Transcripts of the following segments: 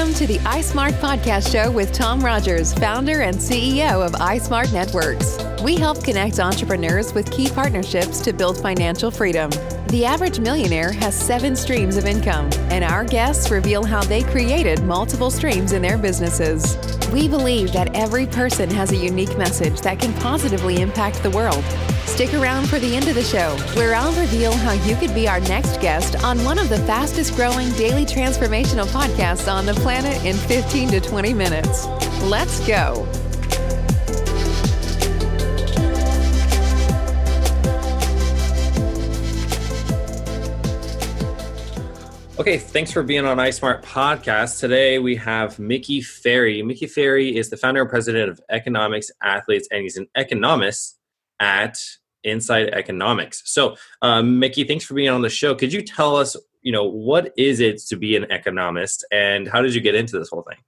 Welcome to the iSmart Podcast Show with Tom Rogers, founder and CEO of iSmart Networks. We help connect entrepreneurs with key partnerships to build financial freedom. The average millionaire has seven streams of income, and our guests reveal how they created multiple streams in their businesses. We believe that every person has a unique message that can positively impact the world. Stick around for the end of the show, where I'll reveal how you could be our next guest on one of the fastest growing daily transformational podcasts on the planet in 15 to 20 minutes. Let's go. Okay, thanks for being on iSmart Podcast. Today we have Mickey Ferri. Mickey Ferri is the founder and president of Economics Athletes, and he's an economist at Insight Economics. So, um, Mickey, thanks for being on the show. Could you tell us, you know, what is it to be an economist, and how did you get into this whole thing?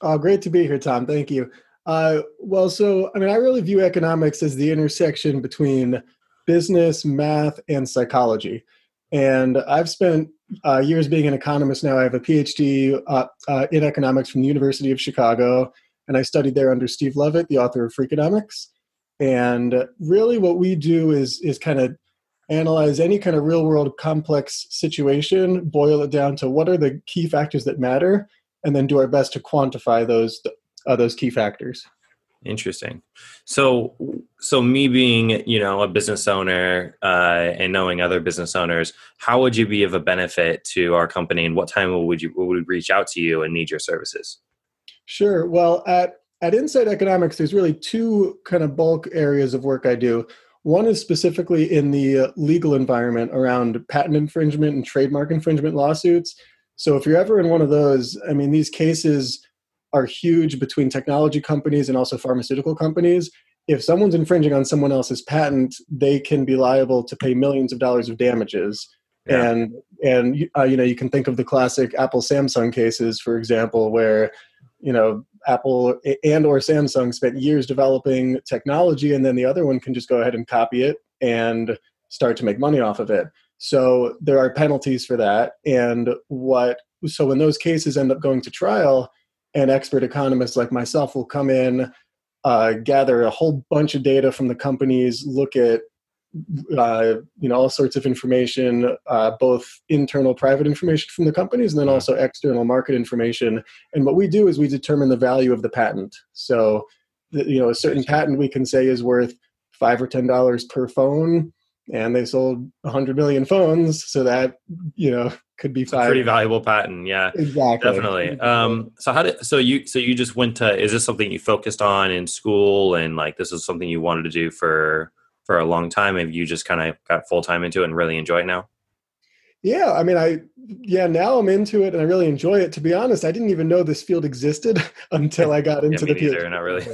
Oh, great to be here, Tom. Thank you. Uh, well, so I mean, I really view economics as the intersection between business, math, and psychology. And I've spent uh, years being an economist now. I have a PhD uh, uh, in economics from the University of Chicago, and I studied there under Steve Levitt, the author of Freakonomics. And really, what we do is is kind of analyze any kind of real world complex situation, boil it down to what are the key factors that matter, and then do our best to quantify those uh, those key factors. Interesting. So, so me being, you know, a business owner uh, and knowing other business owners, how would you be of a benefit to our company, and what time would you would we reach out to you and need your services? Sure. Well, at at Insight Economics, there's really two kind of bulk areas of work I do. One is specifically in the legal environment around patent infringement and trademark infringement lawsuits. So if you're ever in one of those, I mean, these cases are huge between technology companies and also pharmaceutical companies. If someone's infringing on someone else's patent, they can be liable to pay millions of dollars of damages. Yeah. And and uh, you know you can think of the classic Apple Samsung cases, for example, where you know Apple and or Samsung spent years developing technology, and then the other one can just go ahead and copy it and start to make money off of it. So there are penalties for that. And what so when those cases end up going to trial, and expert economists like myself will come in, uh, gather a whole bunch of data from the companies, look at uh, you know all sorts of information, uh, both internal private information from the companies, and then also external market information. And what we do is we determine the value of the patent. So, you know, a certain patent we can say is worth five or ten dollars per phone and they sold 100 million phones so that you know could be pretty valuable patent yeah. Exactly. Definitely. Um so how did so you so you just went to is this something you focused on in school and like this is something you wanted to do for for a long time have you just kind of got full time into it and really enjoy it now? Yeah i mean i yeah now i'm into it and i really enjoy it. To be honest i didn't even know this field existed until i got into yeah, the field. not really.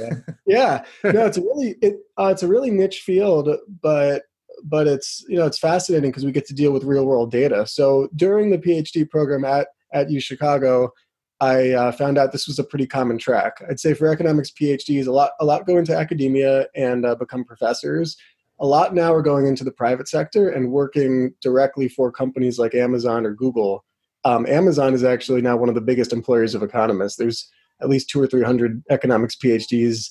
Yeah. No it's a really it, uh, it's a really niche field but but it's you know it's fascinating because we get to deal with real world data. So during the PhD program at at U Chicago, I uh, found out this was a pretty common track. I'd say for economics PhDs, a lot a lot go into academia and uh, become professors. A lot now are going into the private sector and working directly for companies like Amazon or Google. Um, Amazon is actually now one of the biggest employers of economists. There's at least two or three hundred economics PhDs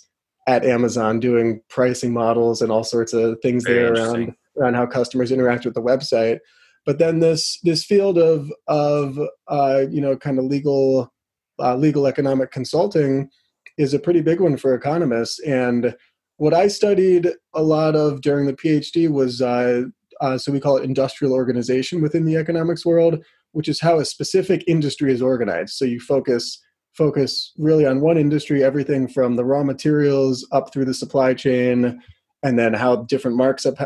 at Amazon doing pricing models and all sorts of things Very there around around how customers interact with the website. But then this this field of of uh, you know kind of legal uh, legal economic consulting is a pretty big one for economists. And what I studied a lot of during the PhD was uh, uh, so we call it industrial organization within the economics world, which is how a specific industry is organized. So you focus focus really on one industry, everything from the raw materials up through the supply chain, and then how different marks up,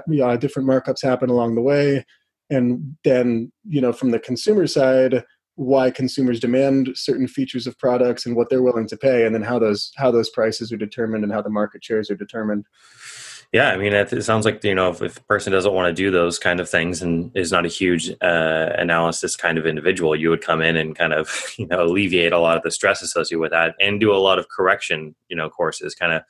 different markups happen along the way, and then you know from the consumer side, why consumers demand certain features of products and what they're willing to pay, and then how those how those prices are determined and how the market shares are determined. Yeah, I mean, it, sounds like you know if, if, a person doesn't want to do those kind of things and is not a huge uh, analysis kind of individual, you would come in and kind of you know alleviate a lot of the stress associated with that and do a lot of correction, you know, courses, kind of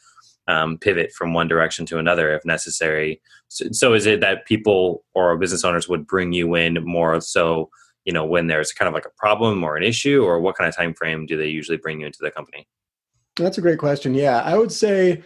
um, pivot from one direction to another if necessary. So, so, is it that people or business owners would bring you in more so you know when there's kind of like a problem or an issue or what kind of time frame do they usually bring you into the company that's a great question yeah i would say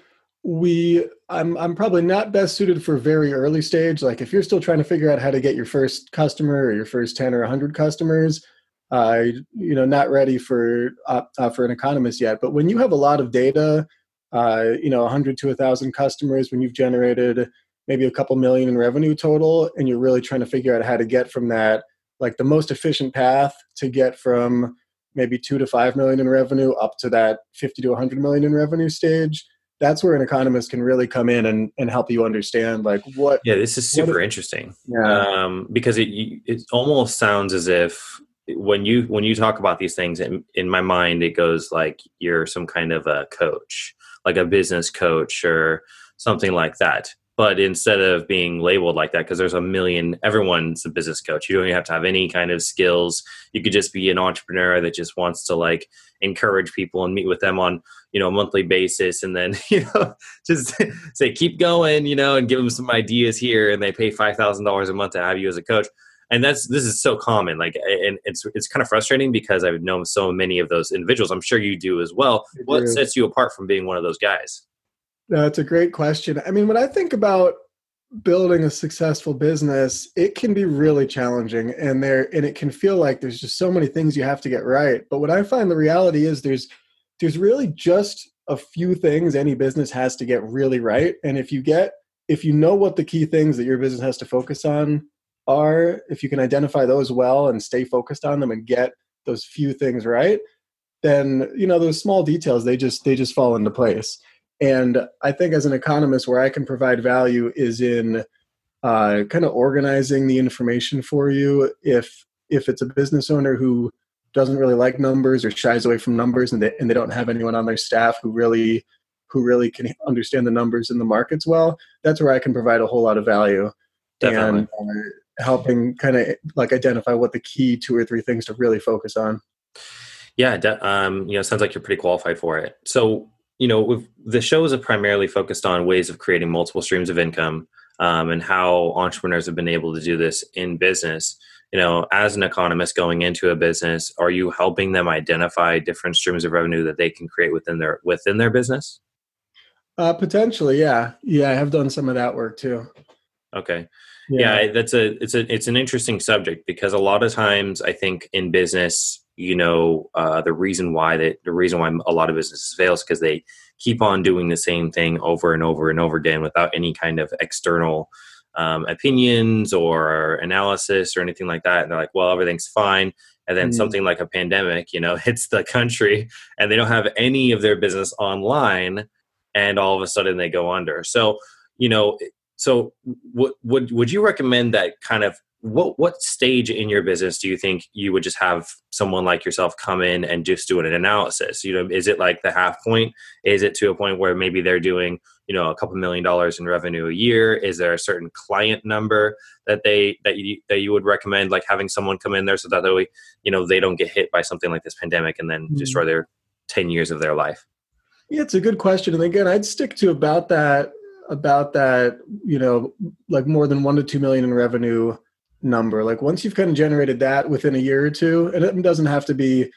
we i'm i'm probably not best suited for very early stage. Like if you're still trying to figure out how to get your first customer or your first 10 or 100 customers uh, you know not ready for uh, uh, for an economist yet. But when you have a lot of data uh, you know 100 to 1000 customers when you've generated maybe a couple million in revenue total and you're really trying to figure out how to get from that like the most efficient path to get from maybe 2 to 5 million in revenue up to that 50 to 100 million in revenue stage that's where an economist can really come in and, and help you understand like what yeah this is super interesting yeah. um, because it it almost sounds as if when you when you talk about these things in, in my mind it goes like you're some kind of a coach like a business coach or something like that but instead of being labeled like that because there's a million everyone's a business coach. You don't even have to have any kind of skills. You could just be an entrepreneur that just wants to like encourage people and meet with them on you know a monthly basis and then you know just say keep going you know and give them some ideas here and they pay $5000 a month to have you as a coach. And that's this is so common like and it's it's kind of frustrating because i've known so many of those individuals. I'm sure you do as well. What sets you apart from being one of those guys that's a great question. I mean, when I think about building a successful business, it can be really challenging and there and it can feel like there's just so many things you have to get right. But what I find the reality is there's there's really just a few things any business has to get really right. And if you get if you know what the key things that your business has to focus on are, if you can identify those well and stay focused on them and get those few things right, then you know those small details they just they just fall into place. And I think as an economist, where I can provide value is in uh, kind of organizing the information for you. If if it's a business owner who doesn't really like numbers or shies away from numbers, and they and they don't have anyone on their staff who really who really can understand the numbers in the markets well, that's where I can provide a whole lot of value. Definitely. And uh, helping kind of like identify what the key two or three things to really focus on. Yeah, um, you know, sounds like you're pretty qualified for it. So, you know, the shows have primarily focused on ways of creating multiple streams of income um, and how entrepreneurs have been able to do this in business. You know, as an economist going into a business, are you helping them identify different streams of revenue that they can create within their within their business? Uh, potentially, yeah, yeah. I have done some of that work too. Okay, yeah. yeah, that's a it's a it's an interesting subject because a lot of times I think in business you know uh, the reason why that the reason why a lot of businesses fail is because they keep on doing the same thing over and over and over again without any kind of external um, opinions or analysis or anything like that. And they're like well everything's fine. And then mm-hmm. something like a pandemic you know hits the country and they don't have any of their business online and all of a sudden they go under. So you know so would would would you recommend that kind of what what stage in your business do you think you would just have someone like yourself come in and just do an analysis? You know is it like the half point? Is it to a point where maybe they're doing you know a couple million dollars in revenue a year? Is there a certain client number that they that you that you would recommend like having someone come in there so that they you know they don't get hit by something like this pandemic and then mm-hmm. destroy their 10 years of their life? Yeah it's a good question. And again i'd stick to about that about that you know like more than one to two million in revenue number. Like once you've kind of generated that within a year or two, and it doesn't have to be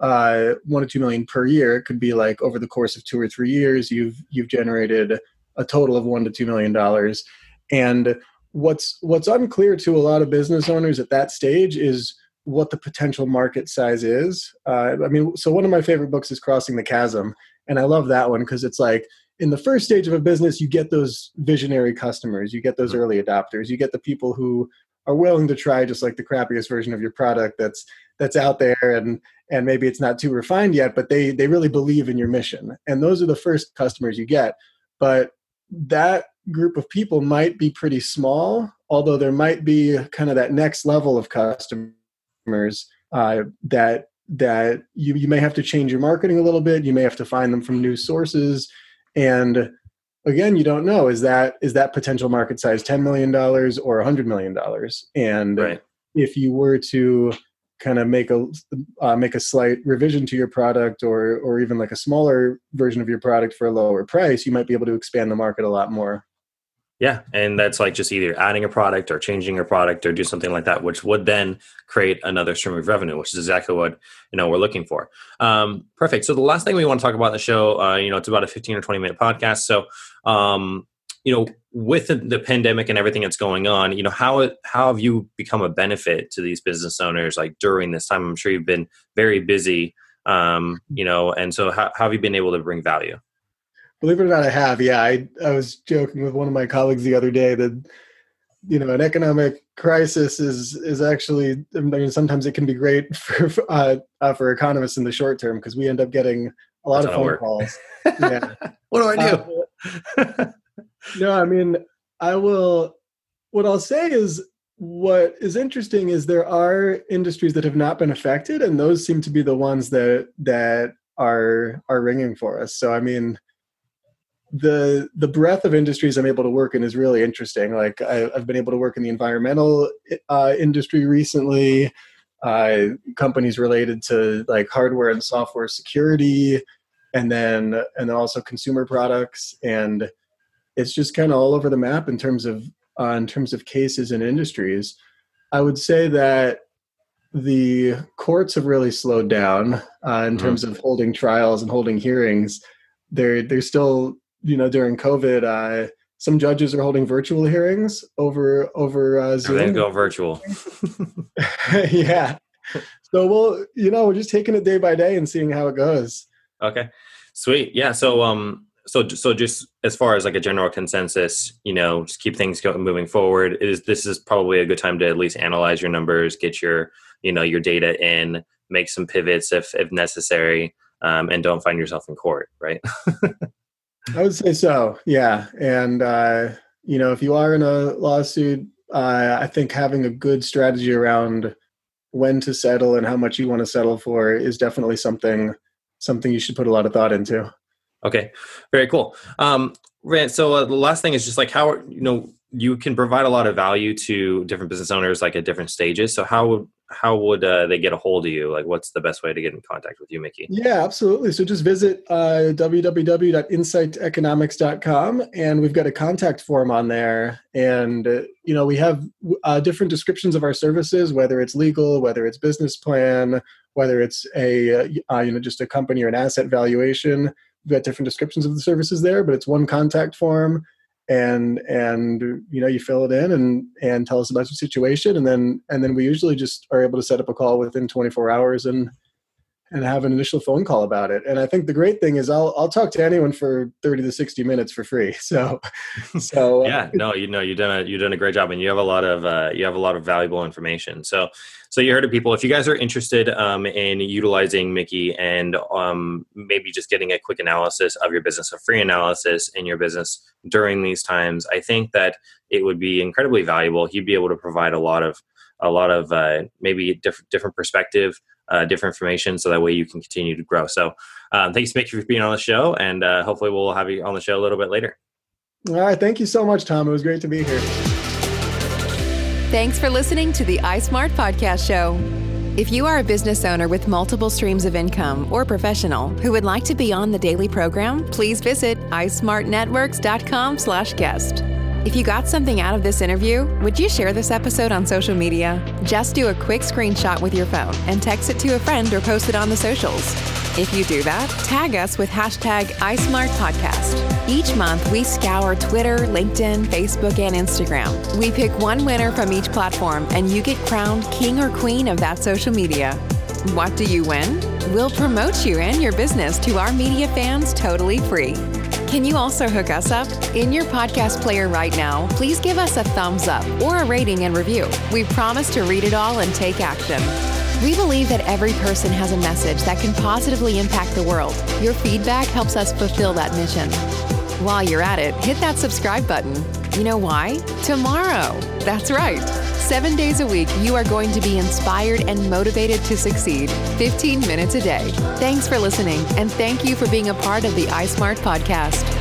uh, one to two million per year. It could be like over the course of two or three years, you've you've generated a total of one to two million dollars. And what's what's unclear to a lot of business owners at that stage is what the potential market size is. Uh, I mean, so one of my favorite books is Crossing the Chasm, and I love that one because it's like in the first stage of a business, you get those visionary customers, you get those mm-hmm. early adopters, you get the people who are willing to try just like the crappiest version of your product that's that's out there and and maybe it's not too refined yet but they they really believe in your mission. And those are the first customers you get. But that group of people might be pretty small although there might be kind of that next level of customers uh, that that you, you may have to change your marketing a little bit. You may have to find them from new sources and again you don't know is that is that potential market size 10 million dollars or 100 million dollars and right. if you were to kind of make a uh, make a slight revision to your product or or even like a smaller version of your product for a lower price you might be able to expand the market a lot more Yeah, and that's like just either adding a product or changing a product or do something like that, which would then create another stream of revenue, which is exactly what you know we're looking for. Um, perfect. So the last thing we want to talk about in the show, uh, you know, it's about a fifteen or twenty minute podcast. So, um, you know, with the, the, pandemic and everything that's going on, you know, how how have you become a benefit to these business owners like during this time? I'm sure you've been very busy, um, you know, and so how, how have you been able to bring value? Believe it or not, I have. Yeah, I I was joking with one of my colleagues the other day that you know an economic crisis is is actually I mean sometimes it can be great for uh, uh, for economists in the short term because we end up getting a lot That's of phone calls. Yeah. what do I do? Uh, no, I mean I will. What I'll say is what is interesting is there are industries that have not been affected, and those seem to be the ones that that are are ringing for us. So I mean the the breadth of industries I'm able to work in is really interesting. Like I, have been able to work in the environmental uh, industry recently, uh, companies related to like hardware and software security, and then and then also consumer products, and it's just kind of all over the map in terms of uh, in terms of cases and industries. I would say that the courts have really slowed down uh, in mm-hmm. terms of holding trials and holding hearings. They're they're still you know during COVID, uh, some judges are holding virtual hearings over over uh, Zoom. Then go virtual. yeah. So we'll you know we're just taking it day by day and seeing how it goes. Okay, sweet. Yeah. So um so so just as far as like a general consensus, you know, just keep things going moving forward. Is this is probably a good time to at least analyze your numbers, get your you know your data in, make some pivots if if necessary, um, and don't find yourself in court, right? I would say so. Yeah, and uh, you know, if you are in a lawsuit, uh, I think having a good strategy around when to settle and how much you want to settle for is definitely something something you should put a lot of thought into. Okay, very cool. Um, so uh, the last thing is just like how you know you can provide a lot of value to different business owners like at different stages. So how how would uh, they get a hold of you? Like, what's the best way to get in contact with you, Mickey? Yeah, absolutely. So just visit uh, www.insighteconomics.com, and we've got a contact form on there. And uh, you know, we have uh, different descriptions of our services, whether it's legal, whether it's business plan, whether it's a uh, you know just a company or an asset valuation. We've got different descriptions of the services there, but it's one contact form and and you know you fill it in and and tell us about your situation. And then and then we usually just are able to set up a call within 24 hours and and have an initial phone call about it. And I think the great thing is I'll I'll talk to anyone for 30 to 60 minutes for free. So so uh, Yeah, no, you know you've done a you've done a great job and you have a lot of uh, you have a lot of valuable information. So so you heard it people if you guys are interested um, in utilizing Mickey and um, maybe just getting a quick analysis of your business, a free analysis in your business during these times, I think that it would be incredibly valuable. He'd be able to provide a lot of a lot of uh, maybe different different perspective uh, different information so that way you can continue to grow. So um, thanks, Mick, for being on the show, and uh, hopefully we'll have you on the show a little bit later. All right. Thank you so much, Tom. It was great to be here. Thanks for listening to the iSmart Podcast Show. If you are a business owner with multiple streams of income or professional who would like to be on the daily program, please visit ismartnetworks.com slash guest. If you got something out of this interview, would you share this episode on social media? Just do a quick screenshot with your phone and text it to a friend or post it on the socials. If you do that, tag us with hashtag iSmartPodcast. Each month, we scour Twitter, LinkedIn, Facebook, and Instagram. We pick one winner from each platform, and you get crowned king or queen of that social media. What do you win? We'll promote you and your business to our media fans totally free. Can you also hook us up? In your podcast player right now, please give us a thumbs up or a rating and review. We promise to read it all and take action. We believe that every person has a message that can positively impact the world. Your feedback helps us fulfill that mission. While you're at it, hit that subscribe button. You know why? Tomorrow. That's right. Seven days a week, you are going to be inspired and motivated to succeed 15 minutes a day. Thanks for listening, and thank you for being a part of the iSmart podcast.